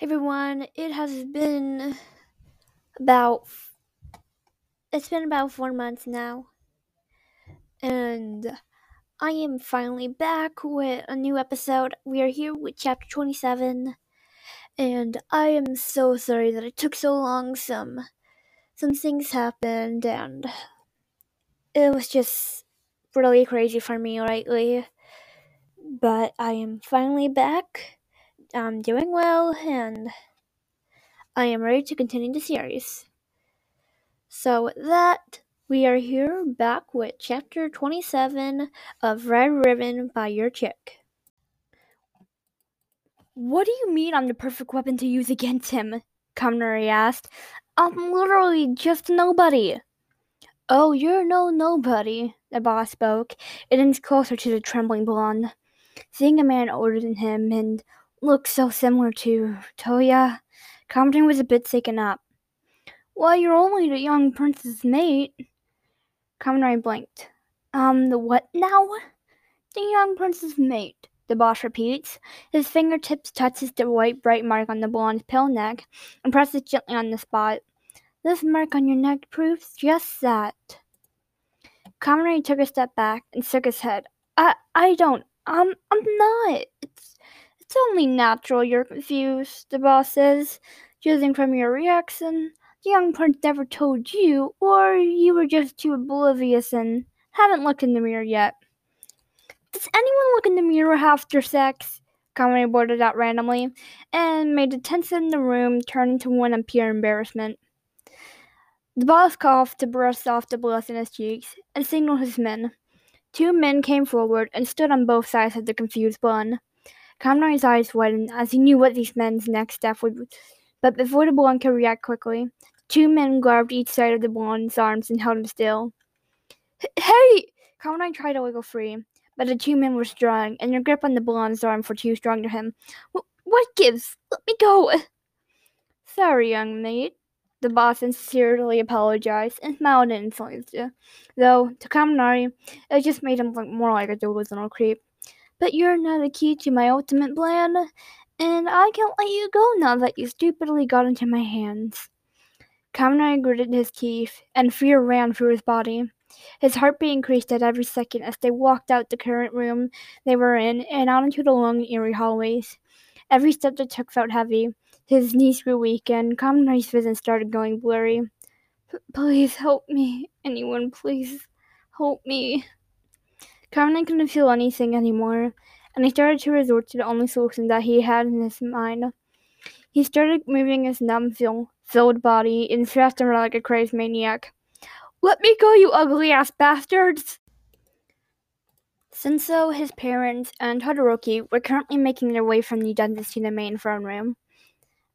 everyone, it has been about it's been about 4 months now. And I am finally back with a new episode. We are here with chapter 27. And I am so sorry that it took so long. Some some things happened and it was just really crazy for me lately. But I am finally back. I'm doing well and I am ready to continue the series. So, with that, we are here back with chapter 27 of Red Ribbon by Your Chick. What do you mean I'm the perfect weapon to use against him? Kaminari asked. I'm literally just nobody. Oh, you're no nobody, the boss spoke, and inched closer to the trembling blonde. Seeing a man older than him and looked so similar to Toya, Kaminari was a bit taken up. Well, you're only the young prince's mate. Kaminari blinked. Um, the what now? The young prince's mate, the boss repeats. His fingertips touches the white bright mark on the blonde's pale neck and presses gently on the spot. This mark on your neck proves just that. Kaminari took a step back and shook his head. I I don't um I'm not. It's it's only natural you're confused, the boss says, judging from your reaction. The young prince never told you, or you were just too oblivious and haven't looked in the mirror yet. Does anyone look in the mirror after sex? Kaminari blurted out randomly, and made the tension in the room turn into one of pure embarrassment. The boss coughed to brush off the blood in his cheeks and signaled his men. Two men came forward and stood on both sides of the confused blonde. Kaminari's eyes widened as he knew what these men's next step would be. but before the blonde could react quickly, two men grabbed each side of the blonde's arms and held him still. Hey! Kaminari tried to wiggle free, but the two men were strong, and their grip on the blonde's arm were too strong for him. What gives? Let me go! Sorry, young mate. The boss sincerely apologized and smiled insolently, though to Kaminari, it just made him look more like a delusional creep. But you're not the key to my ultimate plan, and I can't let you go now that you stupidly got into my hands. Kaminari gritted his teeth, and fear ran through his body. His heartbeat increased at every second as they walked out the current room they were in and out into the long, eerie hallways. Every step they took felt heavy. His knees grew weak, and Kaminari's vision started going blurry. Please help me. Anyone, please help me. Kaminari couldn't feel anything anymore and he started to resort to the only solution that he had in his mind. He started moving his numb, filled body and thrashed around like a crazed maniac. Let me go, you ugly ass bastards! Shinsou, his parents, and Todoroki were currently making their way from the dungeons to the main throne room.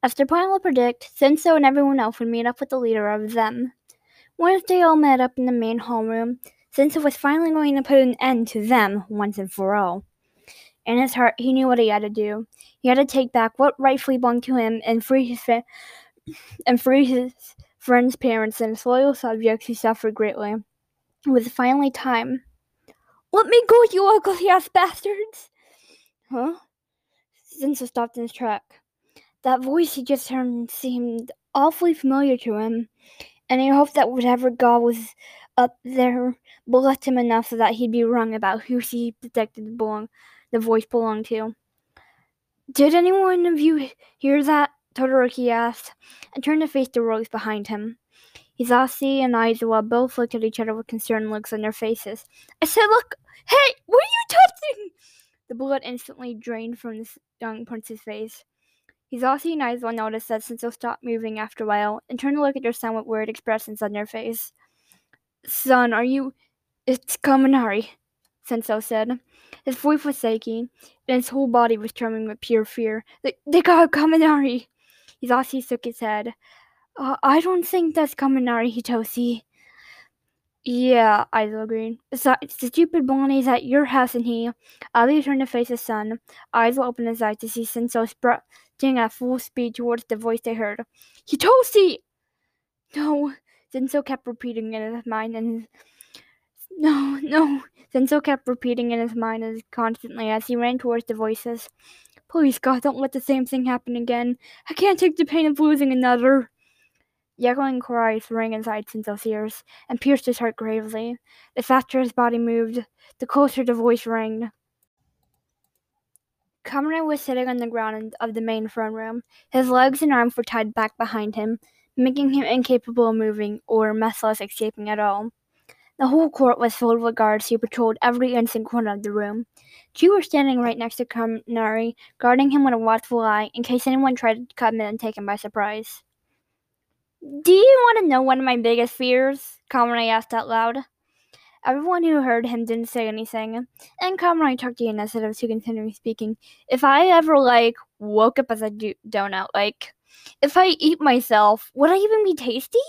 As their plan would predict, Shinsou and everyone else would meet up with the leader of them. Once they all met up in the main hall room, Shinsou was finally going to put an end to them once and for all. In his heart, he knew what he had to do. He had to take back what rightfully belonged to him and free his fa- and free his friends' parents and his loyal subjects who suffered greatly. It was finally time. Let me go, you ugly ass bastards! Huh? Shinsou stopped in his track. That voice he just heard seemed awfully familiar to him, and he hoped that whatever god was up there blessed him enough so that he'd be wrong about who he detected belong the voice belonged to. Did anyone of you hear that? Todoroki asked, and turned to face the rogues behind him. Hisashi and Aizawa both looked at each other with concerned looks on their faces. I said, Look, hey, what are you touching? The blood instantly drained from the young prince's face. Hisashi and Aizawa noticed that Shinsou stopped moving after a while and turned to look at their son with worried expressions on their face. Son, are you. It's Kaminari, Shinsou said. His voice was shaking, and his whole body was trembling with pure fear. They, they got Kaminari! Hisashi shook his head. Uh, I don't think that's Kaminari, Hitoshi. Yeah, Aizawa agreed. Besides, the stupid blondie's at your house and he. Ali turned to face his son. Aizawa opened his eyes to see Shinsou sprinting at full speed towards the voice they heard. Hitoshi! No, Shinsou kept repeating in his mind and no, no. Shinsou kept repeating in his mind as constantly as he ran towards the voices. Please, God, don't let the same thing happen again. I can't take the pain of losing another. The echoing cries rang inside Shinsou's ears and pierced his heart gravely. The faster his body moved, the closer the voice rang. Kamen was sitting on the ground of the main throne room. His legs and arms were tied back behind him, making him incapable of moving or much escaping at all. The whole court was filled with guards who patrolled every inch and corner of the room. Two were standing right next to Kaminari, guarding him with a watchful eye in case anyone tried to come in and take him by surprise. Do you want to know one of my biggest fears? Kaminari asked out loud. Everyone who heard him didn't say anything, and Kaminari took the initiative to continue speaking. If I ever, like, woke up as a do- donut, like, if I eat myself, would I even be tasty?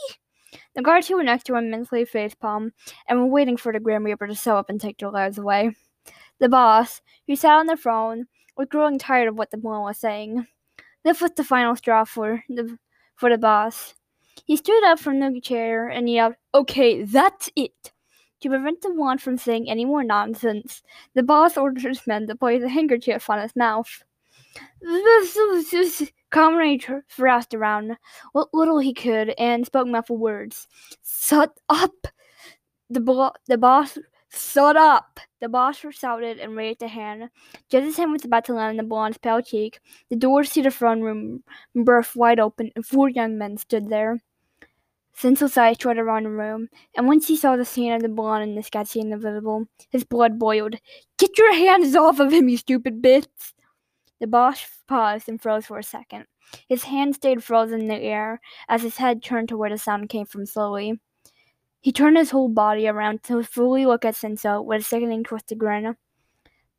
The guards who were next to him mentally facepalm and were waiting for the Grim Reaper to show up and take their lives away. The boss, who sat on the throne, was growing tired of what the boy was saying. This was the final straw for the for the boss. He stood up from the chair and yelled, Okay, that's it. To prevent the wand from saying any more nonsense, the boss ordered his men to place a handkerchief on his mouth. Comrade thrashed around what little he could and spoke muffled words. Shut up! The, bo- the boss, shut up! The boss shouted and raised a hand. Just as him was about to land on the blonde's pale cheek, the doors to the front room burst wide open and four young men stood there. Shinsou's eyes trotted around the room, and once he saw the scene of the blonde and the sketchy and the invisible, his blood boiled. Get your hands off of him, you stupid bitch! The boss paused and froze for a second. His hand stayed frozen in the air as his head turned to where the sound came from slowly. He turned his whole body around to fully look at Shinsou with a sickening twisted grin.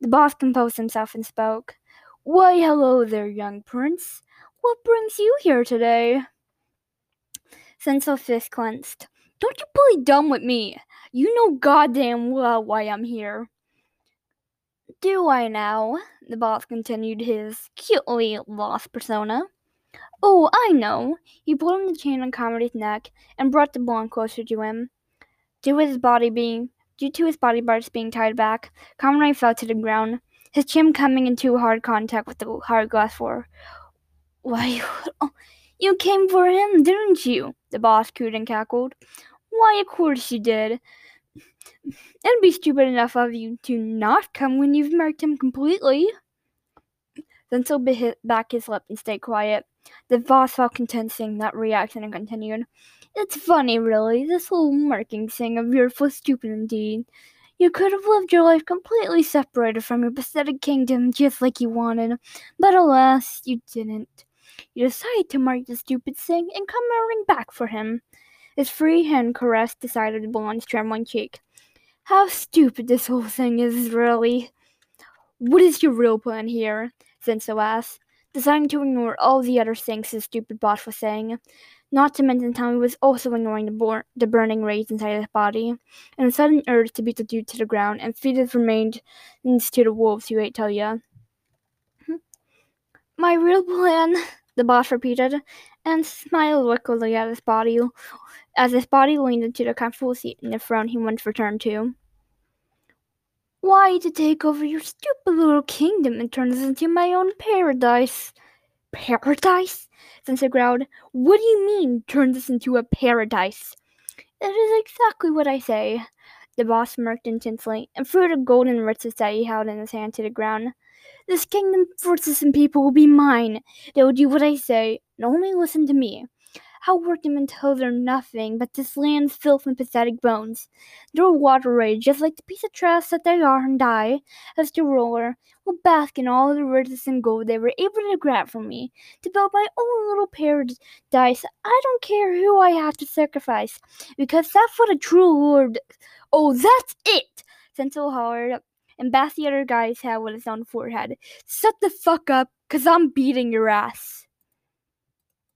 The boss composed himself and spoke. Why, hello there, young prince. What brings you here today? Shinsou's fist clenched. Don't you play dumb with me. You know goddamn well why I'm here. Do I now? The boss continued his cutely lost persona. Oh, I know. He pulled on the chain on Comedy's neck and brought the blonde closer to him. Due to his body being due to his body parts being tied back, Comedy fell to the ground, his chin coming into hard contact with the hard glass floor. Why, oh, you came for him, didn't you? The boss cooed and cackled. Why, of course you did. It'd be stupid enough of you to not come when you've marked him completely. Then Shinsou bit back his lip and stayed quiet. The boss felt content seeing that reaction and continued. It's funny, really. This whole marking thing of yours was stupid indeed. You could have lived your life completely separated from your pathetic kingdom just like you wanted, but alas, you didn't. You decided to mark the stupid thing and come running back for him. His free hand caressed the side of the blonde's trembling cheek. How stupid this whole thing is, really. What is your real plan here? Shinsou asked, deciding to ignore all the other things his stupid boss was saying. Not to mention Tommy was also ignoring the, bor- the burning rage inside his body, and a sudden urge to beat the dude to the ground and feed his remains to the wolves who ate Talia. Hmm. My real plan, the boss repeated, and smiled wickedly at his body as his body leaned into the comfortable seat in the throne he once returned to. Why to take over your stupid little kingdom and turn this into my own paradise? Paradise? Shinsou growled. What do you mean, turn this into a paradise? That is exactly what I say. The boss smirked intensely and threw the golden riches that he held in his hand to the ground. This kingdom, forces, and people will be mine. They will do what I say, and only listen to me. I'll work them until they're nothing but this land's filth and pathetic bones. They'll water away just like the piece of trash that they are and die, as the ruler will bask in all the riches and gold they were able to grab from me to build my own little paradise. I don't care who I have to sacrifice, because that's what a true lord. Oh, that's it! Shinsou hollered and bashed the other guy's head with his own forehead. Shut the fuck up, cause I'm beating your ass.